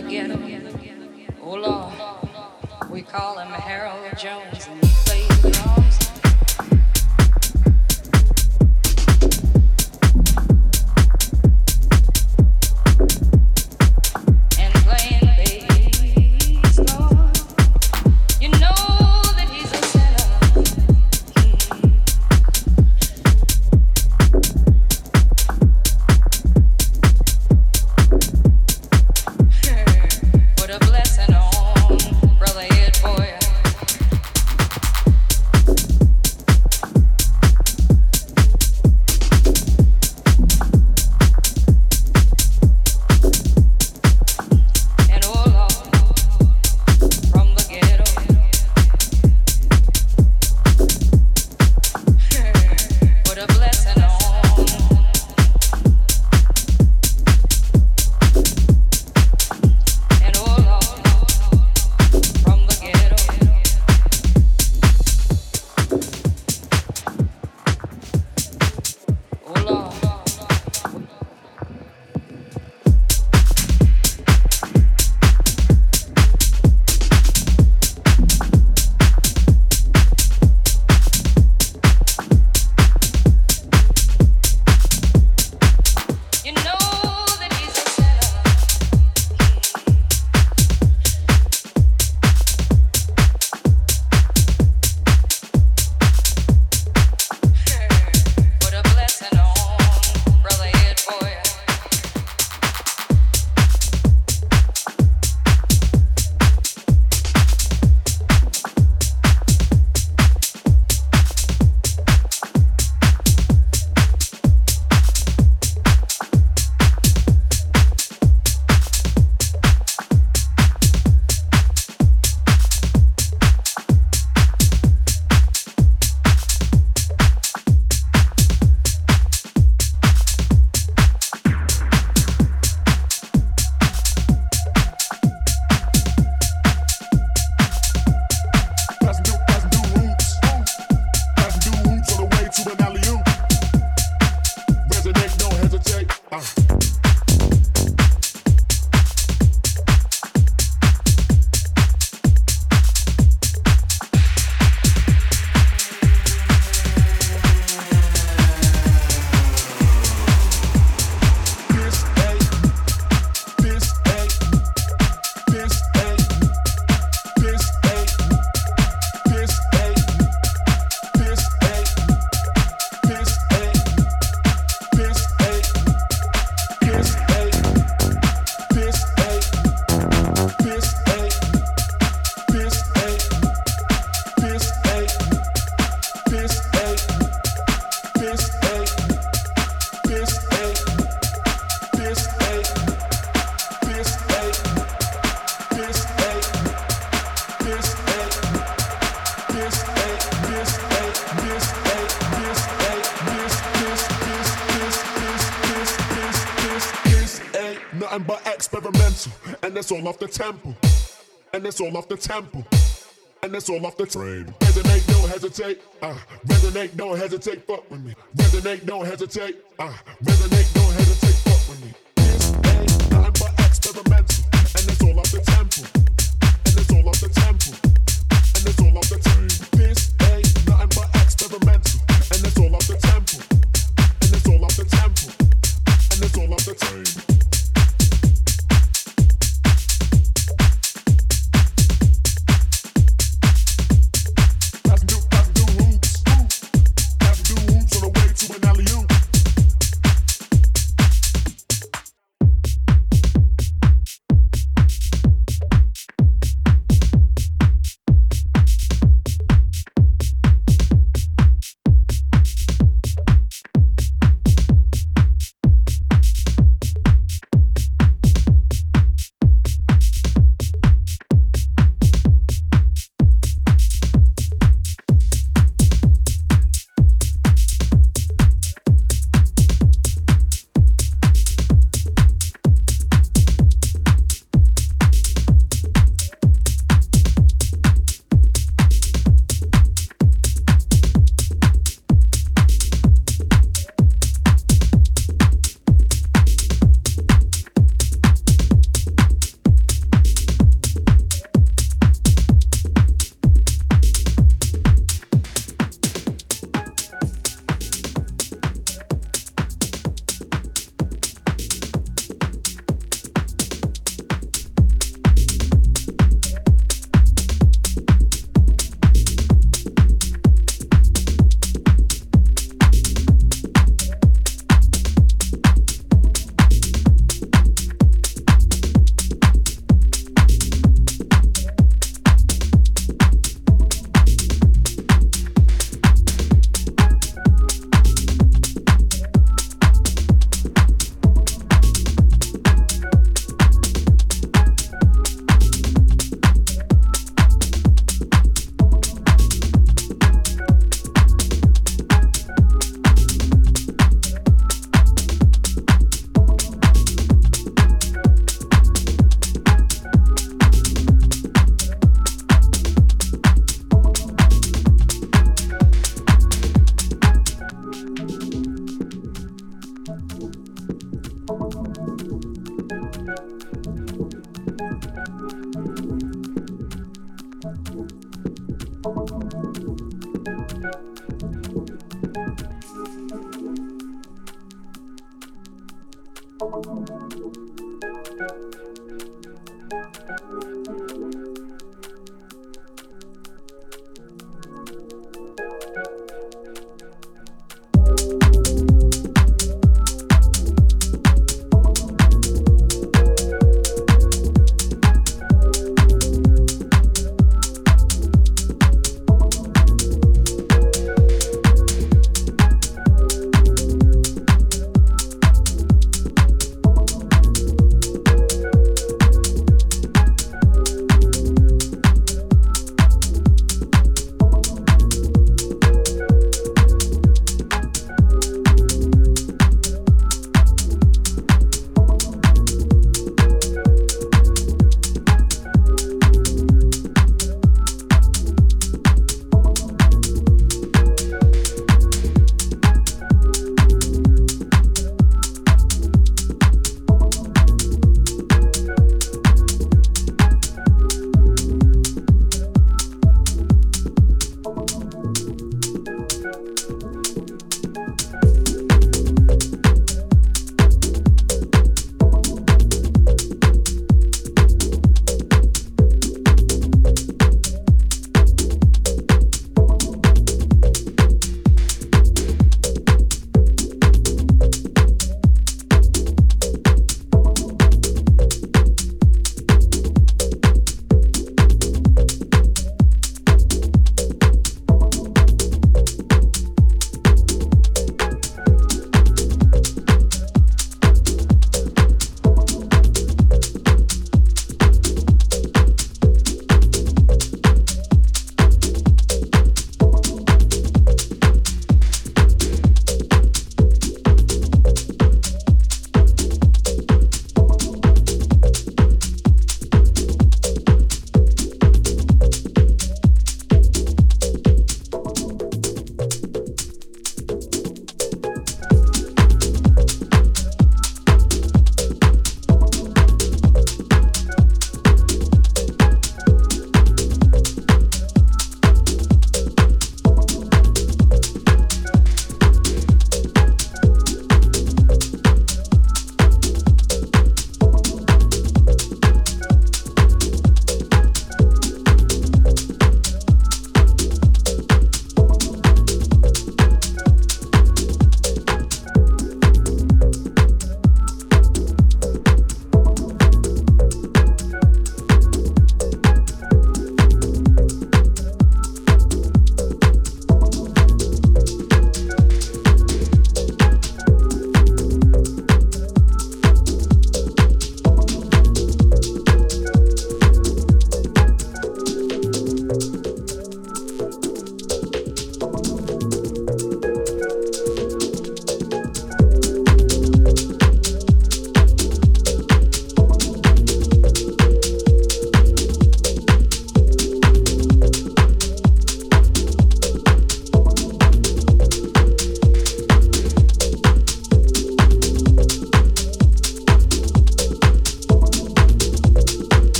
from off the temple, and it's all off the temple. And it's all off the train. Resonate, don't hesitate. Uh, resonate, don't hesitate. Fuck with me. Resonate, don't hesitate. Uh, resonate, don't hesitate. Fuck with me. This ain't nothing but experimental, and it's all off the temple, and it's all off the temple, and it's all off the train.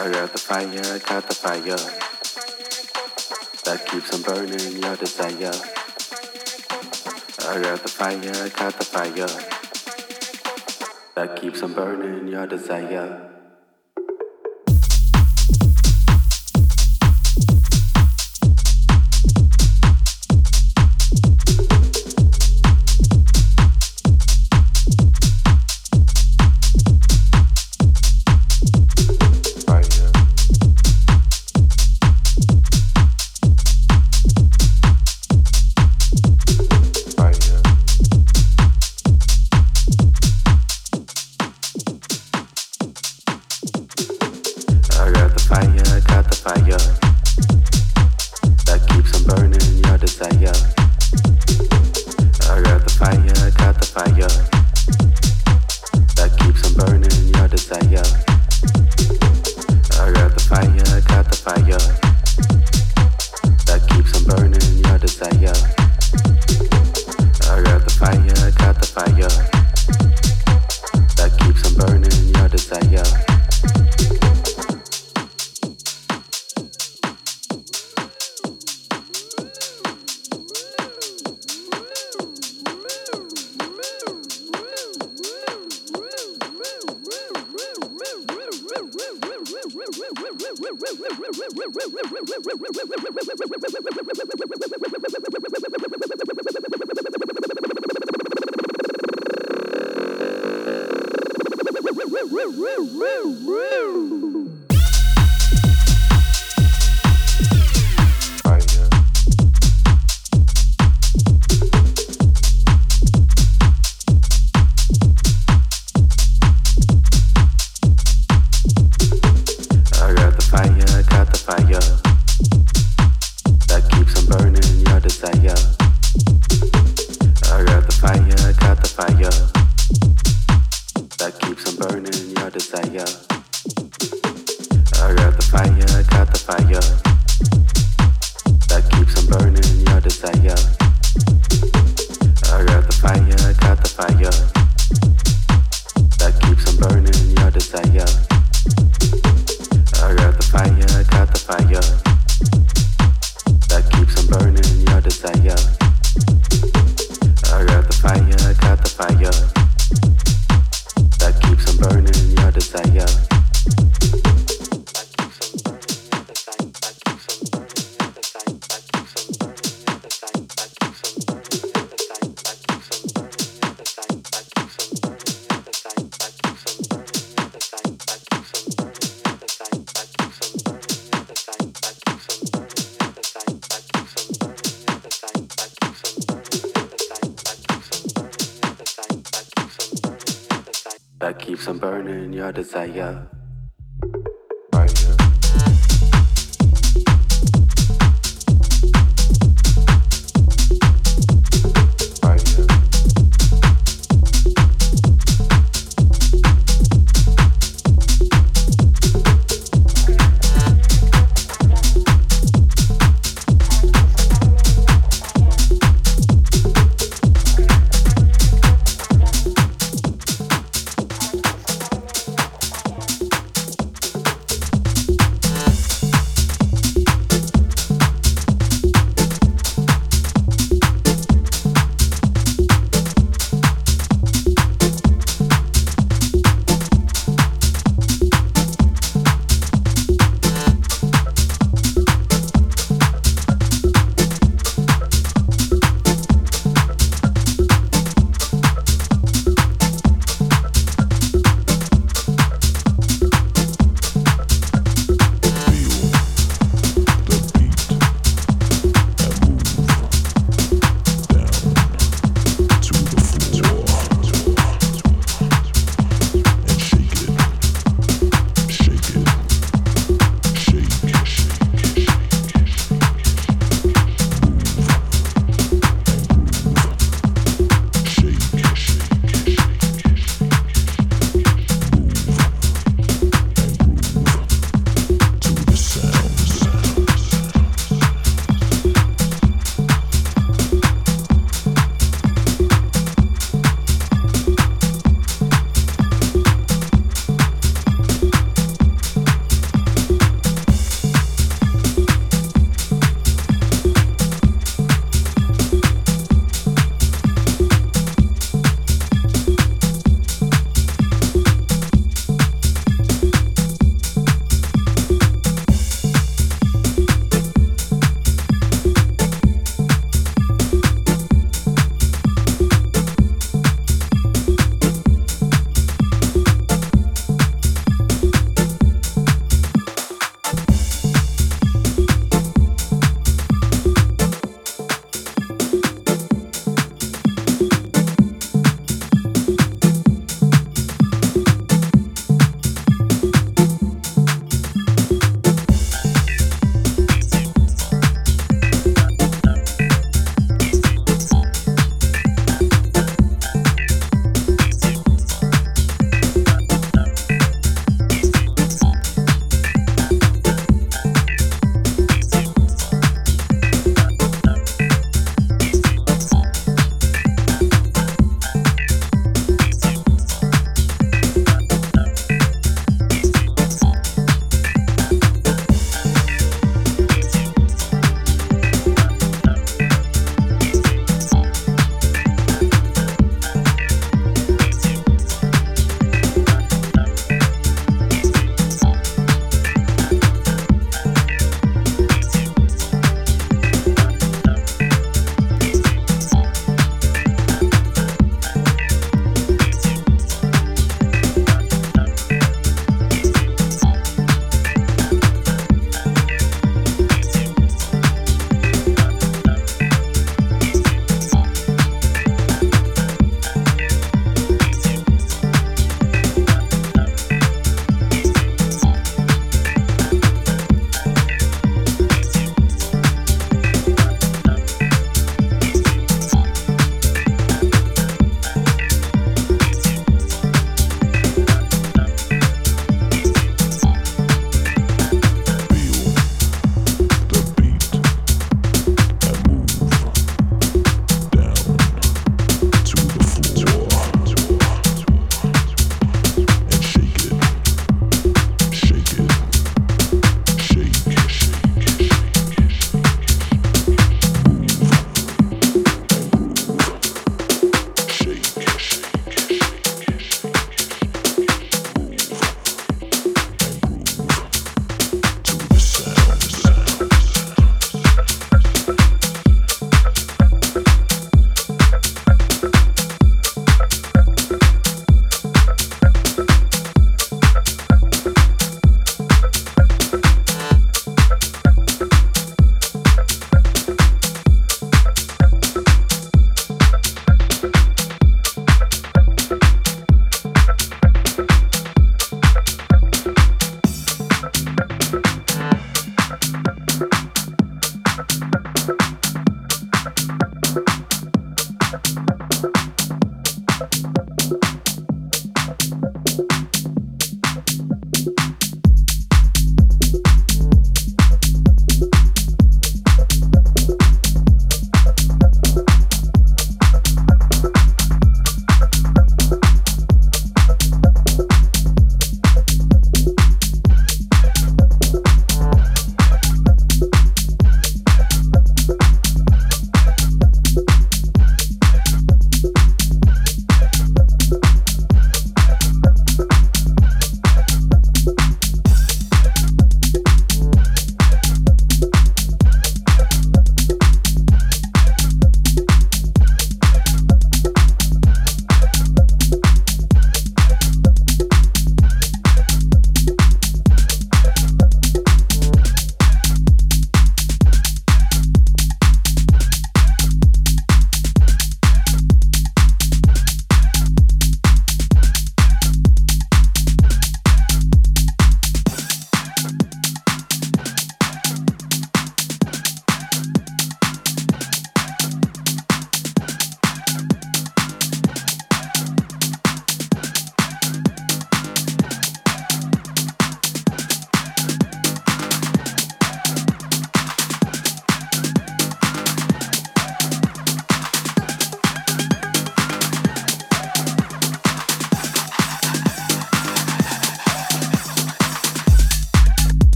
I got the fire, I got the fire that keeps on burning your desire. I got the fire, I got the fire that keeps on burning your desire. Some burning your desire.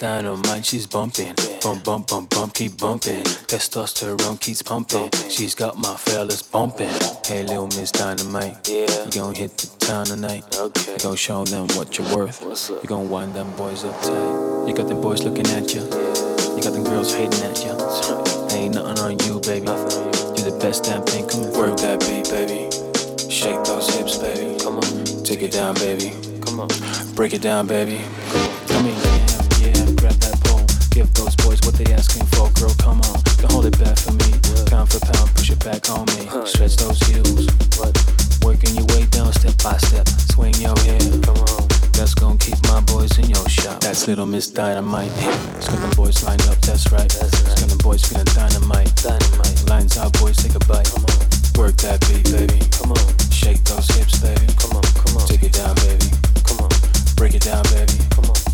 Dynamite, she's bumping. Bump, bump, bump, bump, keep bumping. Testosterone keeps pumping. She's got my fellas bumping. Hey, little Miss Dynamite. Yeah. You gon' hit the town tonight. Okay. You gon' show them what you're worth. What's up? You gon' wind them boys up tight. You got them boys looking at you. Yeah. You got them girls hating at you. Right. Ain't nothing on you, baby. Nothing. You're the best damn thing coming. Work that beat, baby. Shake those hips, baby. Come on. Take it down, baby. Come on. Break it down, baby. Come on. Come in. Boys what they asking for, girl. Come on, don't hold it back for me. Pound for pound, push it back on me. Stretch those heels. Working your way down step by step. Swing your hair. Come on. That's gonna keep my boys in your shop. That's little Miss Dynamite. It's got the boys lined up, that's right. It's got the boys feeling dynamite. Dynamite. Lines out, boys, take a bite. Come on. Work that beat, baby. Come on. Shake those hips, baby. Come on, come on. Take it down, baby. Come on. Break it down, baby. Come on.